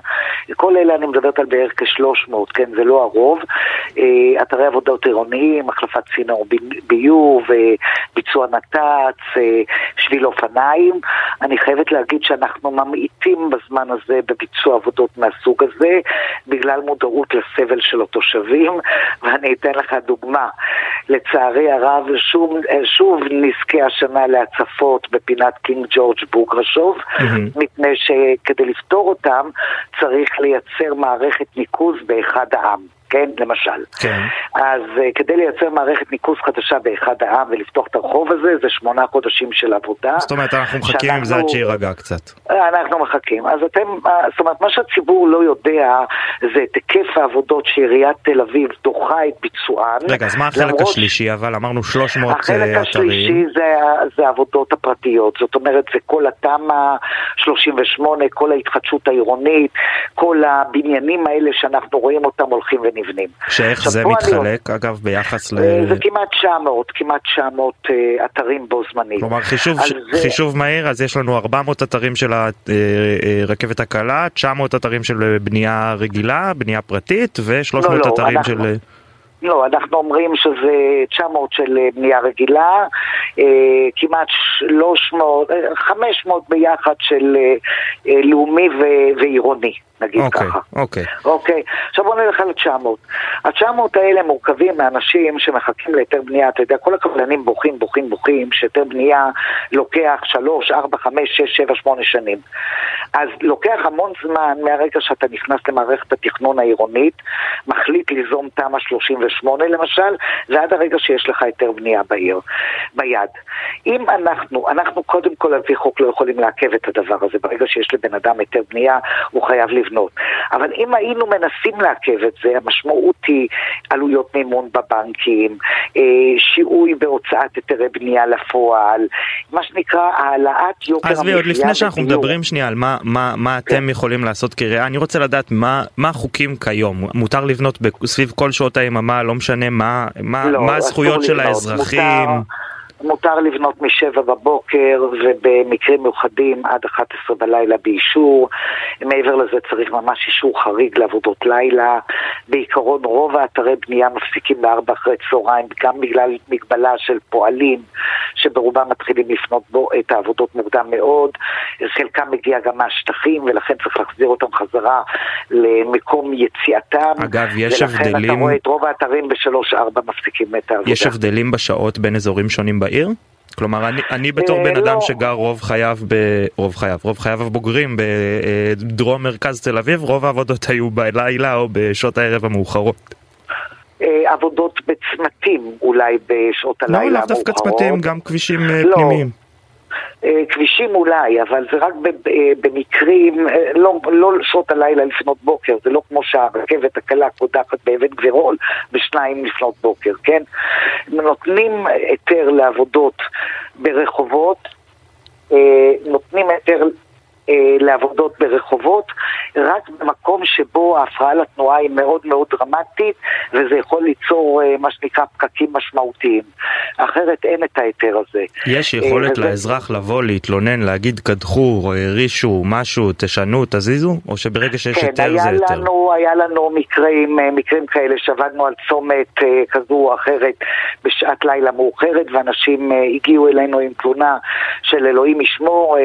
Speaker 1: כל אלה אני מדברת על בערך כ-300, כן? זה לא הרוב. אה, אתרי עבודות עירוניים, החלפת צינור ביוב, אה, ביצוע נת"צ, שביל אופניים. אני חייבת להגיד שאנחנו ממעיטים בזמן הזה בביצוע עבודות מהסוג הזה, בגלל מודעות לסבל של התושבים, ואני אתן לך דוגמה. לצערי הרב, שוב, שוב נזכה השנה לה... הצפות בפינת קינג ג'ורג' בוגרשוב, mm-hmm. מפני שכדי לפתור אותם צריך לייצר מערכת ניקוז באחד העם. כן, למשל.
Speaker 2: כן.
Speaker 1: אז uh, כדי לייצר מערכת ניקוז חדשה באחד העם ולפתוח את הרחוב הזה, זה שמונה חודשים של עבודה.
Speaker 2: זאת אומרת, אנחנו מחכים שאנחנו... עם זה עד שיירגע קצת.
Speaker 1: אנחנו מחכים. אז אתם, אה, זאת אומרת, מה שהציבור לא יודע זה את היקף העבודות שעיריית תל אביב דוחה את ביצוען.
Speaker 2: רגע, אז מה החלק השלישי? אבל אמרנו 300
Speaker 1: אתרים. החלק השלישי זה, זה העבודות הפרטיות. זאת אומרת, זה כל התמ"א 38, כל ההתחדשות העירונית, כל הבניינים האלה שאנחנו רואים אותם הולכים ונראים. מבנים.
Speaker 2: שאיך זה מתחלק, אני... אגב, ביחס ל...
Speaker 1: אה, זה כמעט 900, כמעט 900 uh, אה, אתרים בו זמנית.
Speaker 2: כלומר, חישוב, ש... זה... חישוב מהיר, אז יש לנו 400 אתרים של הרכבת אה, הקלה, 900 אתרים של בנייה רגילה, בנייה פרטית, ו-300 לא, לא, אתרים אנחנו... של...
Speaker 1: לא, אנחנו אומרים שזה 900 של בנייה רגילה, כמעט 300, 500 ביחד של לאומי ועירוני. נגיד okay, ככה.
Speaker 2: אוקיי.
Speaker 1: אוקיי. עכשיו בוא נלך על ה-900. ה-900 האלה מורכבים מאנשים שמחכים להיתר בנייה. אתה יודע, כל הקבלנים בוכים, בוכים, בוכים, שהיתר בנייה לוקח 3, 4, 5, 6, 7, 8 שנים. אז לוקח המון זמן מהרגע שאתה נכנס למערכת התכנון העירונית, מחליט ליזום תמ"א 38 למשל, ועד הרגע שיש לך היתר בנייה בעיר, ביד. אם אנחנו, אנחנו קודם כל על פי חוק לא יכולים לעכב את הדבר הזה. ברגע שיש לבן אדם היתר בנייה, הוא חייב לבנות. אבל אם היינו מנסים לעכב את זה, המשמעות היא עלויות מימון בבנקים, אה, שיהוי בהוצאת היתרי בנייה לפועל, מה שנקרא העלאת יוקר המחיה.
Speaker 2: עזבי, עוד לפני שאנחנו מדברים שנייה על מה, מה, מה כן. אתם יכולים לעשות כעירייה, אני רוצה לדעת מה, מה החוקים כיום. מותר לבנות סביב כל שעות היממה, לא משנה מה, מה, לא, מה הזכויות של לבנות. האזרחים. מותר...
Speaker 1: מותר לבנות משבע בבוקר ובמקרים מיוחדים עד 11 בלילה באישור. מעבר לזה צריך ממש אישור חריג לעבודות לילה. בעיקרון רוב האתרי בנייה מפסיקים בארבע אחרי צהריים גם בגלל מגבלה של פועלים שברובם מתחילים לפנות בו את העבודות מוקדם מאוד. חלקם מגיע גם מהשטחים ולכן צריך להחזיר אותם חזרה למקום יציאתם.
Speaker 2: אגב, יש הבדלים... ולכן
Speaker 1: אתה רואה את רוב האתרים בשלוש-ארבע מפסיקים את העבודה.
Speaker 2: יש הבדלים בשעות בין אזורים שונים בעיר? כלומר, אני, אני בתור בן אדם לא. שגר רוב חייו, ב... רוב חייו, רוב חייו הבוגרים בדרום מרכז תל אביב, רוב העבודות היו בלילה או בשעות הערב המאוחרות.
Speaker 1: אה, עבודות בצמתים אולי בשעות הלילה המאוחרות.
Speaker 2: לא, לאו דווקא צמתים, גם כבישים אה, לא. פנימיים.
Speaker 1: אה, כבישים אולי, אבל זה רק אה, במקרים, אה, לא, לא שעות הלילה לפנות בוקר, זה לא כמו שהרכבת הקלה קודחת באבן גבירול בשניים לפנות בוקר, כן? נותנים היתר לעבודות ברחובות, נותנים היתר לעבודות ברחובות, רק במקום שבו ההפרעה לתנועה היא מאוד מאוד דרמטית, וזה יכול ליצור אה, מה שנקרא פקקים משמעותיים. אחרת אין את ההיתר הזה.
Speaker 2: יש יכולת אה, לאזרח לבוא, להתלונן, להגיד קדחו, הרישו, משהו, תשנו, תזיזו? או שברגע שיש כן, היתר זה היתר?
Speaker 1: לנו, היה לנו מקרים, מקרים כאלה שעבדנו על צומת כזו או אחרת בשעת לילה מאוחרת, ואנשים הגיעו אלינו עם תלונה של אלוהים ישמור,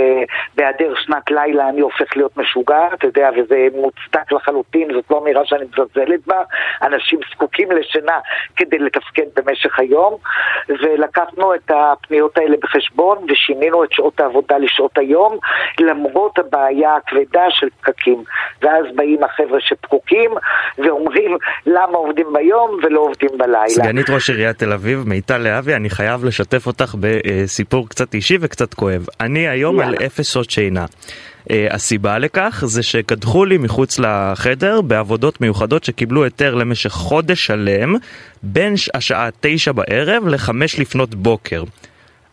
Speaker 1: בהיעדר שנת שנת לילה אני הופך להיות משוגע, אתה יודע, וזה מוצדק לחלוטין, זאת לא אמירה שאני מזלזלת בה, אנשים זקוקים לשינה כדי לתפקד במשך היום, ולקחנו את הפניות האלה בחשבון ושינינו את שעות העבודה לשעות היום, למרות הבעיה הכבדה של פקקים. ואז באים החבר'ה שפקוקים ואומרים למה עובדים ביום ולא עובדים בלילה.
Speaker 2: סגנית ראש עיריית תל אביב, מיטל להבי, אני חייב לשתף אותך בסיפור קצת אישי וקצת כואב. אני היום על אפס שעות שינה. Uh, הסיבה לכך זה שקדחו לי מחוץ לחדר בעבודות מיוחדות שקיבלו היתר למשך חודש שלם בין השעה תשע בערב לחמש לפנות בוקר.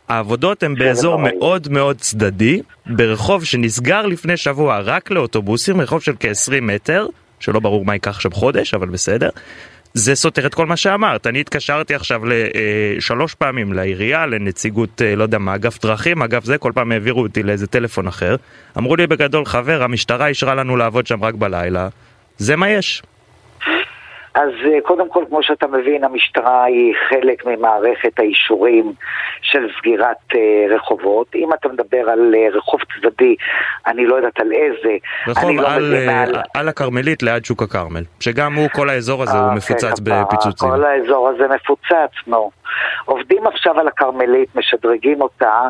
Speaker 2: העבודות הן באזור מאוד מאוד צדדי, ברחוב שנסגר לפני שבוע רק לאוטובוסים, רחוב של כ-20 מטר, שלא ברור מה ייקח שם חודש, אבל בסדר. זה סותר את כל מה שאמרת. אני התקשרתי עכשיו לשלוש פעמים לעירייה, לנציגות, לא יודע מה, אגף דרכים, אגף זה, כל פעם העבירו אותי לאיזה טלפון אחר. אמרו לי בגדול, חבר, המשטרה אישרה לנו לעבוד שם רק בלילה. זה מה יש.
Speaker 1: אז קודם כל, כמו שאתה מבין, המשטרה היא חלק ממערכת האישורים של סגירת uh, רחובות. אם אתה מדבר על uh, רחוב צדדי, אני לא יודעת על איזה.
Speaker 2: רחוב לא על, על... על הכרמלית ליד שוק הכרמל, שגם הוא, כל האזור הזה הוא מפוצץ בפיצוצים.
Speaker 1: כל האזור הזה מפוצץ, נו. עובדים עכשיו על הכרמלית, משדרגים אותה, אה,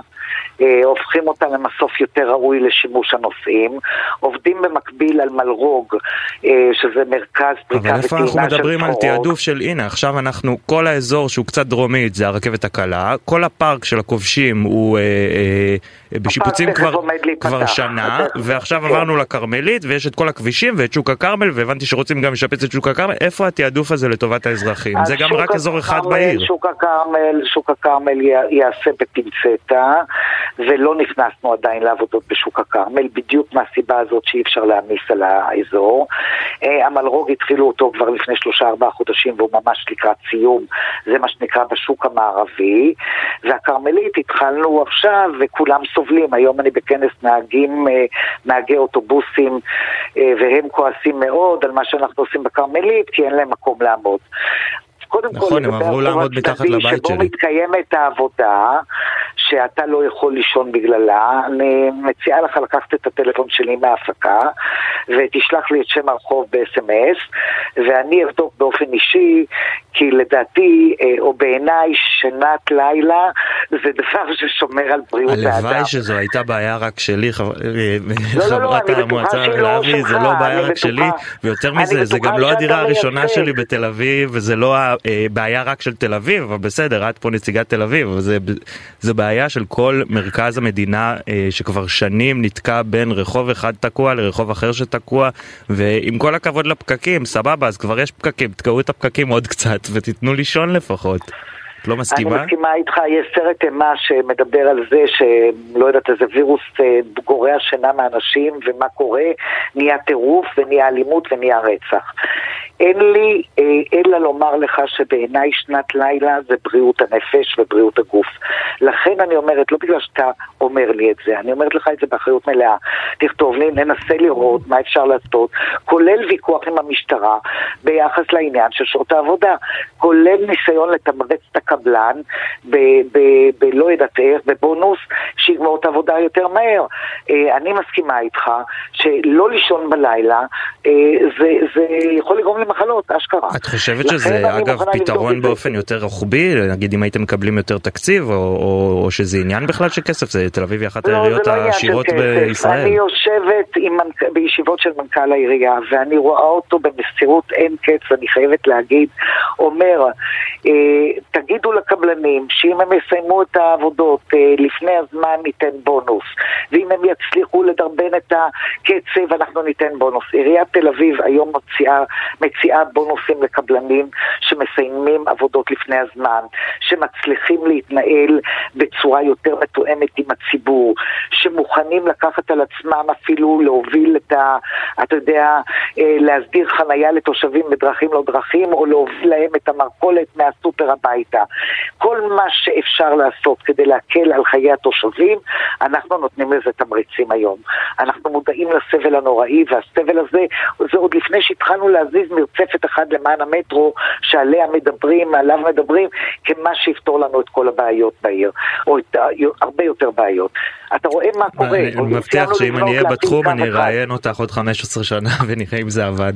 Speaker 1: הופכים אותה למסוף יותר ראוי לשימוש הנוסעים, עובדים במקביל על מלרוג, אה, שזה מרכז
Speaker 2: פריקה וטעינה של סחורות. אבל איפה אנחנו מדברים על תעדוף של, הנה, עכשיו אנחנו, כל האזור שהוא קצת דרומית זה הרכבת הקלה, כל הפארק של הכובשים הוא אה, אה, בשיפוצים כבר, כבר שנה, ועכשיו כן. עברנו לכרמלית, ויש את כל הכבישים ואת שוק הכרמל, והבנתי שרוצים גם לשפץ את שוק הכרמל, איפה התעדוף הזה לטובת האזרחים? זה גם רק אזור אחד בעיר.
Speaker 1: שוק הכרמל, שוק הכרמל יעשה בפינצטה, ולא נכנסנו עדיין לעבודות בשוק הכרמל, בדיוק מהסיבה הזאת שאי אפשר להעמיס על האזור. אה, המלרוג התחילו אותו כבר לפני שלושה ארבעה חודשים והוא ממש לקראת סיום, זה מה שנקרא בשוק המערבי, והכרמלית התחלנו עכשיו וכולם סובלים, היום אני בכנס נהגים, אה, נהגי אוטובוסים אה, והם כועסים מאוד על מה שאנחנו עושים בכרמלית כי אין להם מקום לעמוד.
Speaker 2: קודם נכון, כל, הם עברו לעמוד מתחת לבית
Speaker 1: שלי. שבו מתקיימת העבודה, שאתה לא יכול לישון בגללה, אני מציעה לך לקחת את הטלפון שלי מההפקה, ותשלח לי את שם הרחוב ב-SMS, ואני אבדוק באופן אישי, כי לדעתי, אה, או בעיניי, שנת לילה זה דבר ששומר על בריאות האדם.
Speaker 2: הלוואי שזו הייתה בעיה רק שלי, אה, לא, לא, חברת המועצה להבי, זה לא בעיה רק שלי, ויותר מזה, זה גם לא הדירה הראשונה שלי בתל אביב, וזה לא אה, בעיה רק של תל אביב, אבל בסדר, את פה נציגת תל אביב, זה, זה בעיה של כל מרכז המדינה אה, שכבר שנים נתקע בין רחוב אחד תקוע לרחוב אחר שתקוע, ועם כל הכבוד לפקקים, סבבה, אז כבר יש פקקים, תקעו את הפקקים עוד קצת ותיתנו לישון לפחות. את לא מסכימה?
Speaker 1: אני מסכימה איתך, יש סרט אימה שמדבר על זה שלא יודעת איזה וירוס אה, גורע שינה מאנשים ומה קורה, נהיה טירוף ונהיה אלימות ונהיה רצח. אין לי אה, אלא לומר לך שבעיניי שנת לילה זה בריאות הנפש ובריאות הגוף. לכן אני אומרת, לא בגלל שאתה אומר לי את זה, אני אומרת לך את זה באחריות מלאה. תכתוב לי, ננסה לראות מה אפשר לעשות, כולל ויכוח עם המשטרה ביחס לעניין של שעות העבודה, כולל ניסיון לתמרץ את הקבלן בלא יודעת איך, בבונוס, שיגמור את העבודה יותר מהר. אה, אני מסכימה איתך שלא לישון בלילה, אה, זה, זה יכול לגרום למחלות, אשכרה.
Speaker 2: את חושבת שזה אגב פתרון באופן יותר רוחבי? נגיד אם הייתם מקבלים יותר תקציב, או, או, או שזה עניין בכלל של כסף? זה תל אביב היא אחת לא, העיריות לא העשירות בישראל.
Speaker 1: אני יושבת עם, בישיבות של מנכ"ל העירייה, ואני רואה אותו במסירות אין קץ, אני חייבת להגיד, אומר, אה, תגידו לקבלנים שאם הם יסיימו את העבודות אה, לפני הזמן ניתן בונוס, ואם הם יצליחו לדרבן את הקצב אנחנו ניתן בונוס. עיריית תל אביב היום מציעה, מציעה בונוסים לקבלנים שמסיימים עבודות לפני הזמן, שמצליחים להתנהל בצורה יותר מתואמת עם הציבור, שמוכנים לקחת על עצמם אפילו להוביל את ה... אתה יודע, אה, להסדיר חנייה לתושבים בדרכים לא דרכים, או להוביל להם את המרכולת מהסופר הביתה. כל מה שאפשר לעשות כדי להקל על חיי התושבים, אנחנו נותנים לזה תמריצים היום. אנחנו מודעים לסבל הנוראי, והסבל הזה, זה עוד לפני שהתחלנו להזיז מרצפת אחת למען המטרו, שעליה מדברים, עליו מדברים, כמה שיפתור לנו את כל הבעיות בעיר, או את הרבה יותר בעיות. אתה רואה מה קורה.
Speaker 2: אני מבטיח שאם אני אהיה בתחום אני אראיין אותך עוד 15 שנה ונראה אם זה עבד.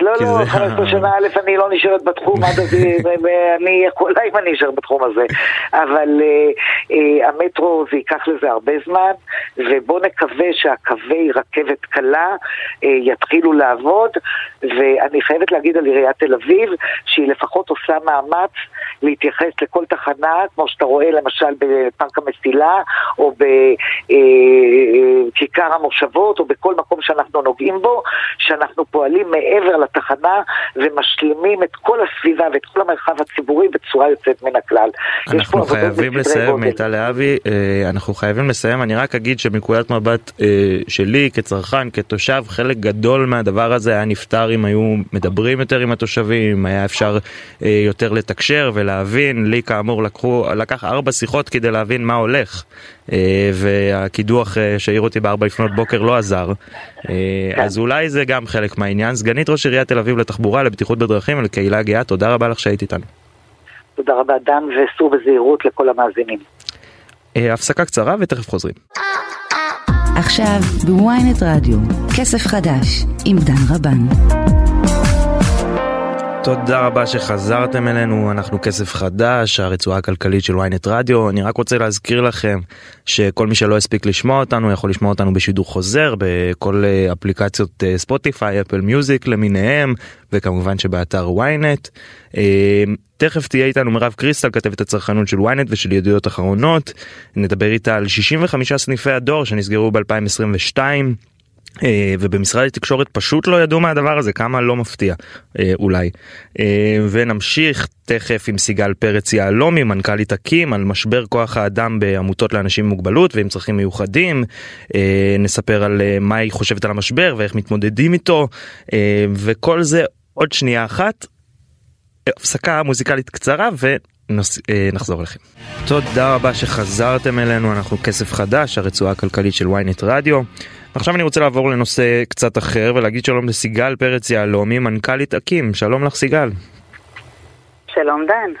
Speaker 1: לא, לא, 15 שנה א', אני לא נשארת בתחום עד אז, ואני יכולה אם אני אשאר בתחום הזה. אבל אה, אה, המטרו, זה ייקח לזה הרבה זמן, ובואו נקווה שהקווי רכבת קלה אה, יתחילו לעבוד, ואני חייבת להגיד על עיריית תל אביב, שהיא לפחות עושה מאמץ להתייחס לכל תחנה, כמו שאתה רואה למשל בפארק המסילה, או בכיכר המושבות, או בכל מקום שאנחנו נוגעים בו, שאנחנו פועלים מעבר לתחנה ומשלימים את כל הסביבה ואת כל המרחב הציבורי בצורה יוצאת מן הכלל.
Speaker 2: אנחנו חייבים לסיים, מיטל להבי, אה, אנחנו חייבים לסיים, אני רק אגיד שמנקודת מבט אה, שלי כצרכן, כתושב, חלק גדול מהדבר הזה היה נפתר אם היו מדברים יותר עם התושבים, היה אפשר אה, יותר לתקשר ולהבין, לי כאמור לקחו, לקח ארבע שיחות כדי להבין מה הולך. והקידוח שהעיר אותי בארבע לפנות בוקר לא עזר. כן. אז אולי זה גם חלק מהעניין. סגנית ראש עיריית תל אביב לתחבורה, לבטיחות בדרכים ולקהילה גאה, תודה רבה לך שהיית איתנו.
Speaker 1: תודה רבה דן, וסעו בזהירות לכל המאזינים.
Speaker 2: הפסקה קצרה ותכף חוזרים.
Speaker 5: עכשיו בוויינט רדיו, כסף חדש עם דן רבן.
Speaker 2: תודה רבה שחזרתם אלינו, אנחנו כסף חדש, הרצועה הכלכלית של ynet רדיו. אני רק רוצה להזכיר לכם שכל מי שלא הספיק לשמוע אותנו יכול לשמוע אותנו בשידור חוזר בכל אה, אפליקציות אה, ספוטיפיי, אפל מיוזיק למיניהם, וכמובן שבאתר ynet. תכף תהיה איתנו מירב קריסטל, כתבת הצרכנות של ynet ושל ידיעות אחרונות. נדבר איתה על 65 סניפי הדואר שנסגרו ב-2022. אה, ובמשרד התקשורת פשוט לא ידעו מהדבר הזה כמה לא מפתיע אה, אולי אה, ונמשיך תכף עם סיגל פרץ יהלומי מנכ"לית אקים על משבר כוח האדם בעמותות לאנשים עם מוגבלות ועם צרכים מיוחדים נספר על מה היא חושבת על המשבר ואיך מתמודדים איתו וכל זה עוד שנייה אחת הפסקה מוזיקלית קצרה ונחזור אליכם. תודה רבה שחזרתם אלינו אנחנו כסף חדש הרצועה הכלכלית של ynet רדיו. עכשיו אני רוצה לעבור לנושא קצת אחר ולהגיד שלום לסיגל פרץ יהלומי, מנכ"לית אקים. שלום לך סיגל.
Speaker 6: שלום דן.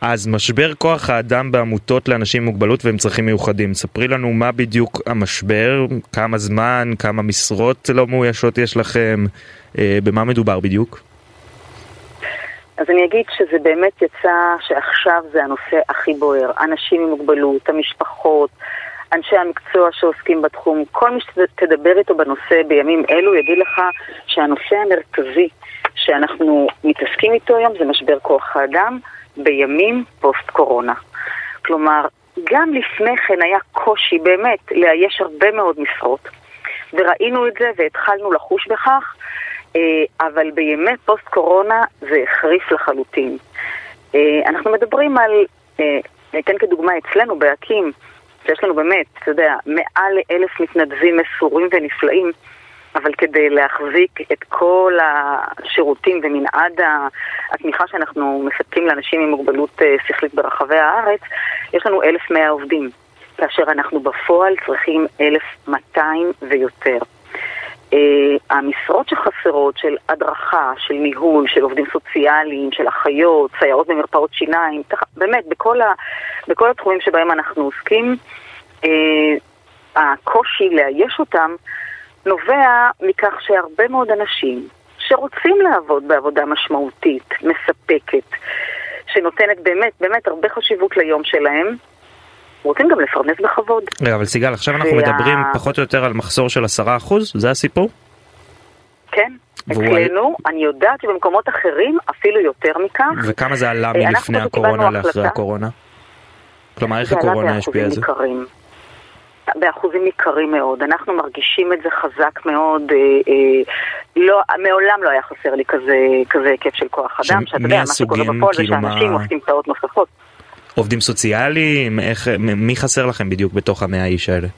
Speaker 2: אז משבר כוח האדם בעמותות לאנשים עם מוגבלות והם צרכים מיוחדים. ספרי לנו מה בדיוק המשבר, כמה זמן, כמה משרות לא מאוישות יש לכם, אה, במה מדובר בדיוק?
Speaker 6: אז אני אגיד שזה באמת יצא שעכשיו זה הנושא הכי בוער. אנשים עם מוגבלות, המשפחות, אנשי המקצוע שעוסקים בתחום, כל מי שתדבר איתו בנושא בימים אלו יגיד לך שהנושא המרכזי שאנחנו מתעסקים איתו היום זה משבר כוח האדם בימים פוסט קורונה. כלומר, גם לפני כן היה קושי באמת לאייש הרבה מאוד משרות, וראינו את זה והתחלנו לחוש בכך, אבל בימי פוסט קורונה זה החריף לחלוטין. אה, אנחנו מדברים על, אה, ניתן כדוגמה אצלנו באקים, שיש לנו באמת, אתה יודע, מעל לאלף מתנדבים מסורים ונפלאים, אבל כדי להחזיק את כל השירותים ומנעד התמיכה שאנחנו מספקים לאנשים עם מוגבלות אה, שכלית ברחבי הארץ, יש לנו 1,100 עובדים, כאשר אנחנו בפועל צריכים 1,200 ויותר. Uh, המשרות שחסרות של הדרכה, של ניהול, של עובדים סוציאליים, של אחיות, סייעות במרפאות שיניים, תח... באמת, בכל, ה... בכל התחומים שבהם אנחנו עוסקים, uh, הקושי לאייש אותם נובע מכך שהרבה מאוד אנשים שרוצים לעבוד בעבודה משמעותית, מספקת, שנותנת באמת, באמת הרבה חשיבות ליום שלהם, רוצים גם לפרנס בכבוד.
Speaker 2: רגע, אבל סיגל, עכשיו אנחנו. מדברים פחות או יותר על מחסור של עשרה אחוז? זה הסיפור?
Speaker 6: כן. אצלנו, אני יודעת שבמקומות אחרים אפילו יותר מכך.
Speaker 2: וכמה זה עלה מלפני הקורונה לאחרי הקורונה? כלומר, איך הקורונה השפיעה על זה?
Speaker 6: באחוזים ניכרים מאוד. אנחנו מרגישים את זה חזק מאוד. אה, אה, לא, מעולם לא היה חסר לי כזה, כזה היקף של כוח אדם, שאתה יודע, מה שקורה בפועל זה כאילו שאנשים עושים טעות נוספות.
Speaker 2: עובדים סוציאליים? איך, מי חסר לכם בדיוק בתוך המאה איש האלה?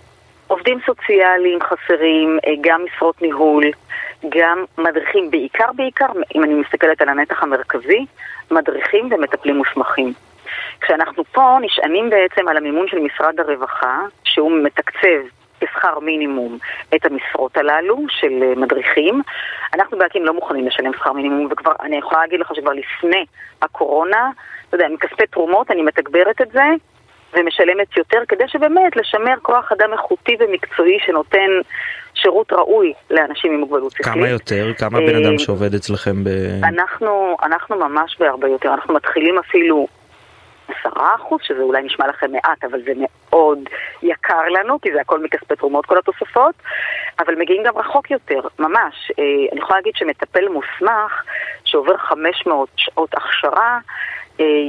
Speaker 6: עובדים סוציאליים חסרים, אה, גם משרות ניהול, גם מדריכים, בעיקר בעיקר, אם אני מסתכלת על הנתח המרכזי, מדריכים ומטפלים מוסמכים. כשאנחנו פה נשענים בעצם על המימון של משרד הרווחה, שהוא מתקצב כשכר מינימום את המשרות הללו של אה, מדריכים. אנחנו באקים לא מוכנים לשלם שכר מינימום, וכבר, אני יכולה להגיד לך שכבר לפני הקורונה, אתה יודע, מכספי תרומות אני מתגברת את זה, ומשלמת יותר, כדי שבאמת לשמר כוח אדם איכותי ומקצועי שנותן שירות ראוי לאנשים עם מוגבלות שכלית.
Speaker 2: כמה יותר? כמה בן אדם
Speaker 6: אה,
Speaker 2: שעובד אצלכם ב...
Speaker 6: אנחנו, אנחנו ממש בהרבה יותר, אנחנו מתחילים אפילו עשרה אחוז, שזה אולי נשמע לכם מעט, אבל זה מאוד יקר לנו, כי זה הכל מכספי תרומות, כל התוספות, אבל מגיעים גם רחוק יותר, ממש. אה, אני יכולה להגיד שמטפל מוסמך, שעובר 500 שעות הכשרה,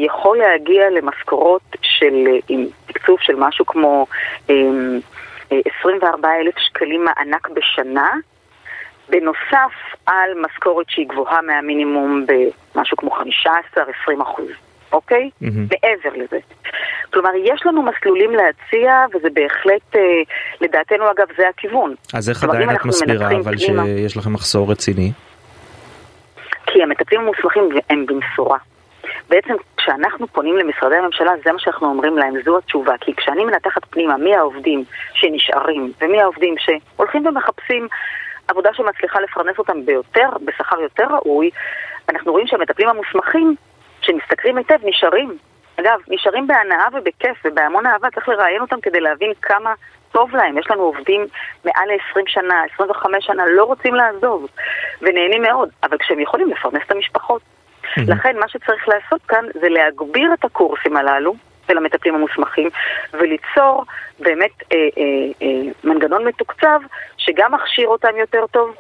Speaker 6: יכול להגיע למשכורות של, אה, עם תקצוב של משהו כמו 24 אלף שקלים מענק בשנה, בנוסף על משכורת שהיא גבוהה מהמינימום במשהו כמו 15-20 אחוז. אוקיי? Mm-hmm. מעבר לזה. כלומר, יש לנו מסלולים להציע, וזה בהחלט, אה, לדעתנו אגב, זה הכיוון.
Speaker 2: אז איך עדיין את מסבירה אבל פנימה, שיש לכם מחסור רציני?
Speaker 6: כי המטפלים המוסמכים הם במשורה. בעצם כשאנחנו פונים למשרדי הממשלה, זה מה שאנחנו אומרים להם, זו התשובה. כי כשאני מנתחת פנימה מי העובדים שנשארים ומי העובדים שהולכים ומחפשים עבודה שמצליחה לפרנס אותם ביותר, בשכר יותר ראוי, אנחנו רואים שהמטפלים המוסמכים שמשתכרים היטב נשארים. אגב, נשארים בהנאה ובכיף ובהמון אהבה, צריך לראיין אותם כדי להבין כמה טוב להם. יש לנו עובדים מעל ל-20 שנה, 25 שנה, לא רוצים לעזוב, ונהנים מאוד, אבל כשהם יכולים לפרנס את המשפחות. Mm-hmm. לכן מה שצריך לעשות כאן זה להגביר את הקורסים הללו של המטפלים המוסמכים וליצור באמת אה, אה, אה, מנגנון מתוקצב שגם מכשיר אותם יותר טוב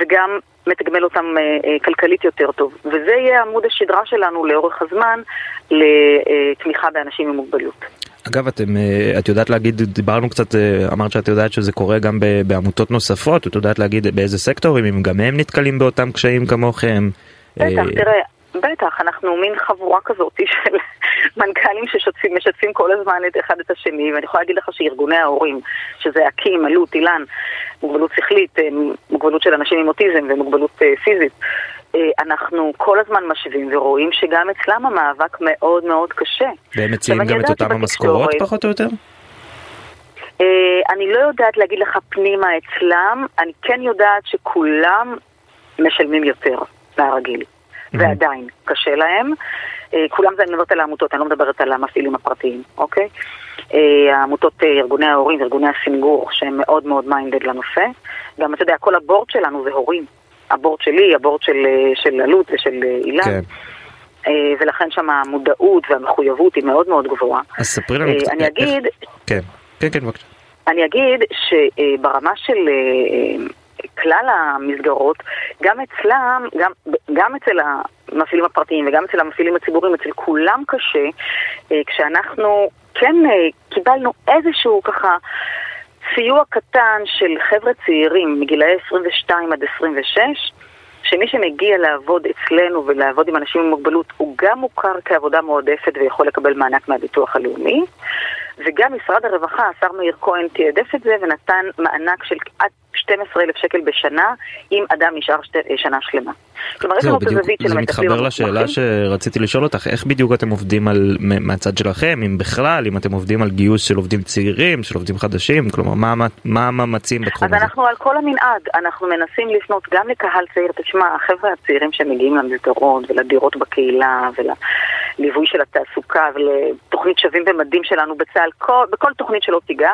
Speaker 6: וגם מתגמל אותם אה, אה, כלכלית יותר טוב. וזה יהיה עמוד השדרה שלנו לאורך הזמן לתמיכה באנשים עם מוגבלות.
Speaker 2: אגב, אתם, אה, את יודעת להגיד, דיברנו קצת, אמרת שאת יודעת שזה קורה גם בעמותות נוספות, את יודעת להגיד באיזה סקטורים, אם גם הם נתקלים באותם קשיים כמוכם?
Speaker 6: בטח, תראה, בטח, אנחנו מין חבורה כזאת של מנכ"לים שמשתפים כל הזמן את אחד את השני, ואני יכולה להגיד לך שארגוני ההורים, שזה אקים, אלוט, אילן, מוגבלות שכלית, אה, מוגבלות של אנשים עם אוטיזם ומוגבלות אה, פיזית, אה, אנחנו כל הזמן משווים ורואים שגם אצלם המאבק מאוד מאוד קשה.
Speaker 2: והם מציעים גם את אותם המשכורות פחות או יותר?
Speaker 6: אני לא יודעת להגיד לך פנימה אצלם, אני כן יודעת שכולם משלמים יותר מהרגיל. Mm-hmm. ועדיין קשה להם. אה, כולם זה, אני מדברת על העמותות, אני לא מדברת על המפעילים הפרטיים, אוקיי? אה, העמותות, אה, ארגוני ההורים וארגוני הסינגור, שהם מאוד מאוד minded לנושא. גם, אתה יודע, כל ה board שלנו זה הורים. ה board שלי, ה board של, של אלוט ושל אילן. כן. ולכן שם המודעות והמחויבות היא מאוד מאוד גבוהה.
Speaker 2: אז ספרי לנו קצת.
Speaker 6: אני אגיד...
Speaker 2: כן, כן, כן, בבקשה.
Speaker 6: אני אגיד שברמה של כלל המסגרות, גם אצלם, גם, גם אצל המפעילים הפרטיים וגם אצל המפעילים הציבוריים, אצל כולם קשה, אה, כשאנחנו כן אה, קיבלנו איזשהו ככה סיוע קטן של חבר'ה צעירים מגילאי 22 עד 26, שמי שמגיע לעבוד אצלנו ולעבוד עם אנשים עם מוגבלות הוא גם מוכר כעבודה מועדפת ויכול לקבל מענק מהביטוח הלאומי וגם משרד הרווחה, השר מאיר כהן תיעדף את זה ונתן מענק של עד 12,000 שקל בשנה, אם אדם נשאר שת, שנה שלמה. כלומר, יש לנו את הזווית של המטפלים
Speaker 2: זה מתחבר לשאלה שרציתי לשאול אותך, איך בדיוק אתם עובדים על, מהצד שלכם, אם בכלל, אם אתם עובדים על גיוס של עובדים צעירים, של עובדים חדשים, כלומר, מה המאמצים בתחום
Speaker 6: אז הזה? אז אנחנו על כל המנעד, אנחנו מנסים לפנות גם לקהל צעיר, תשמע, החבר'ה הצעירים שמגיעים למסגרות ולדירות בקהילה ולליווי של התעסוקה ולתוכנית שווים במדים שלנו בצה"ל, בכל תוכנית שלא תיגע,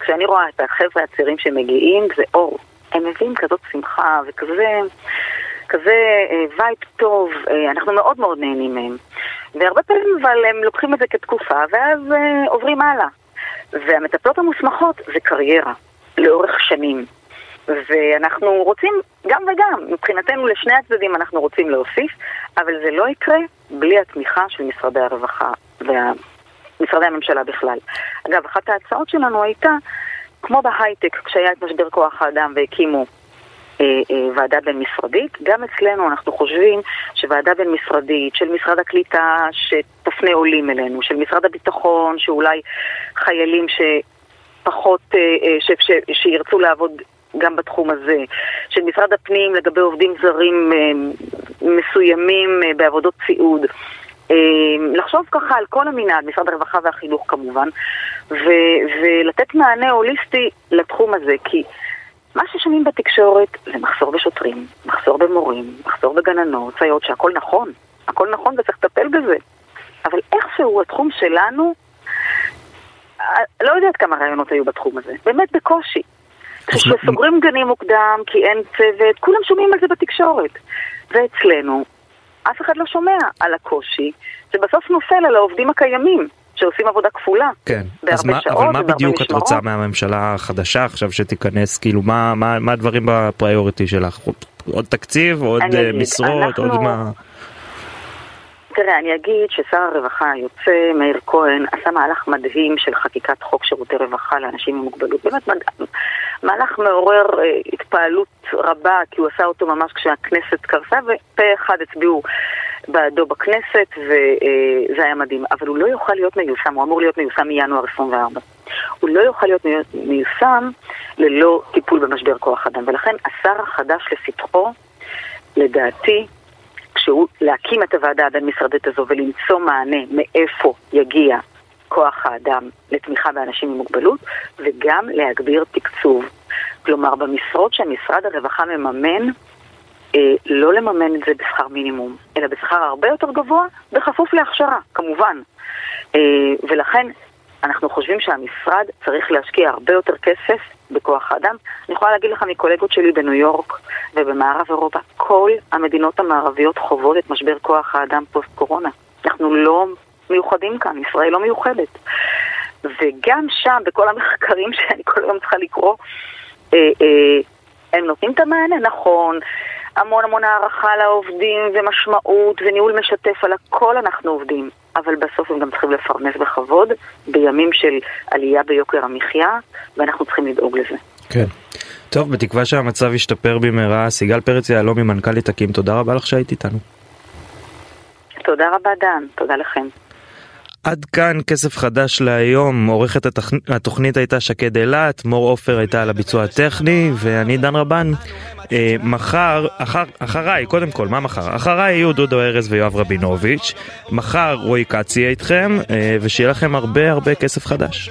Speaker 6: כשאני רואה את החבר'ה הצעירים שמגיעים, זה אור. הם מביאים כזאת שמחה וכזה... כזה אה, וייב טוב, אה, אנחנו מאוד מאוד נהנים מהם. והרבה פעמים אבל הם לוקחים את זה כתקופה ואז אה, עוברים הלאה. והמטפלות המוסמכות זה קריירה, לאורך שנים. ואנחנו רוצים גם וגם, מבחינתנו לשני הצדדים אנחנו רוצים להוסיף, אבל זה לא יקרה בלי התמיכה של משרדי הרווחה ומשרדי הממשלה בכלל. אגב, אחת ההצעות שלנו הייתה, כמו בהייטק, כשהיה את משבר כוח האדם והקימו אה, אה, ועדה בין-משרדית. גם אצלנו אנחנו חושבים שוועדה בין-משרדית של משרד הקליטה שתפנה עולים אלינו, של משרד הביטחון, שאולי חיילים שפחות, אה, ש, ש, שירצו לעבוד גם בתחום הזה, של משרד הפנים לגבי עובדים זרים מסוימים בעבודות סיעוד. לחשוב ככה על כל המנהל, משרד הרווחה והחינוך כמובן, ו- ולתת מענה הוליסטי לתחום הזה, כי מה ששומעים בתקשורת זה מחסור בשוטרים, מחסור במורים, מחסור בגננות, סייעות, שהכל נכון, הכל נכון וצריך לטפל בזה. אבל איכשהו התחום שלנו, אה, לא יודעת כמה רעיונות היו בתחום הזה, באמת בקושי. כשסוגרים גנים מוקדם כי אין צוות, כולם שומעים על זה בתקשורת. ואצלנו, אף אחד לא שומע על הקושי, זה בסוף נופל על העובדים הקיימים. שעושים עבודה כפולה.
Speaker 2: כן, אז מה, שעות, אבל מה בדיוק את רוצה מהממשלה החדשה עכשיו שתיכנס, כאילו מה, מה, מה הדברים בפריוריטי שלך? עוד תקציב, עוד אה, משרות, אנחנו... עוד מה?
Speaker 6: תראה, אני אגיד ששר הרווחה היוצא, מאיר כהן, עשה מהלך מדהים של חקיקת חוק שירותי רווחה לאנשים עם מוגבלות. באמת מהלך מעורר אה, התפעלות רבה, כי הוא עשה אותו ממש כשהכנסת קרסה, ופה אחד הצביעו בעדו בכנסת, וזה היה מדהים. אבל הוא לא יוכל להיות מיושם, הוא אמור להיות מיושם מינואר 24. הוא לא יוכל להיות מיושם ללא טיפול במשבר כוח אדם, ולכן השר החדש לפתחו, לדעתי, כשהוא להקים את הוועדה הבין-משרדית הזו ולמצוא מענה מאיפה יגיע כוח האדם לתמיכה באנשים עם מוגבלות, וגם להגביר תקצוב. כלומר, במשרות שמשרד הרווחה מממן, אה, לא לממן את זה בשכר מינימום, אלא בשכר הרבה יותר גבוה, בכפוף להכשרה, כמובן. אה, ולכן אנחנו חושבים שהמשרד צריך להשקיע הרבה יותר כסף בכוח האדם. אני יכולה להגיד לך מקולגות שלי בניו יורק ובמערב אירופה, כל המדינות המערביות חוות את משבר כוח האדם פוסט קורונה. אנחנו לא מיוחדים כאן, ישראל לא מיוחדת. וגם שם, בכל המחקרים שאני כל היום צריכה לקרוא, אה, אה, הם נותנים את המענה, נכון, המון המון הערכה לעובדים ומשמעות וניהול משתף, על הכל אנחנו עובדים. אבל בסוף הם גם צריכים לפרנס בכבוד בימים של עלייה ביוקר המחיה, ואנחנו צריכים לדאוג לזה.
Speaker 2: כן. טוב, בתקווה שהמצב ישתפר במהרה. סיגל פרץ יהלומי, מנכ"לית אקים, תודה רבה לך שהיית איתנו.
Speaker 6: תודה רבה דן, תודה לכם.
Speaker 2: עד כאן כסף חדש להיום, עורכת התוכנית הייתה שקד אילת, מור עופר הייתה על הביצוע הטכני ואני דן רבן. אה, מחר, אחר, אחריי, קודם כל, מה מחר? אחריי יהיו דודו ארז ויואב רבינוביץ', מחר רועי כץ יהיה איתכם, אה, ושיהיה לכם הרבה הרבה כסף חדש.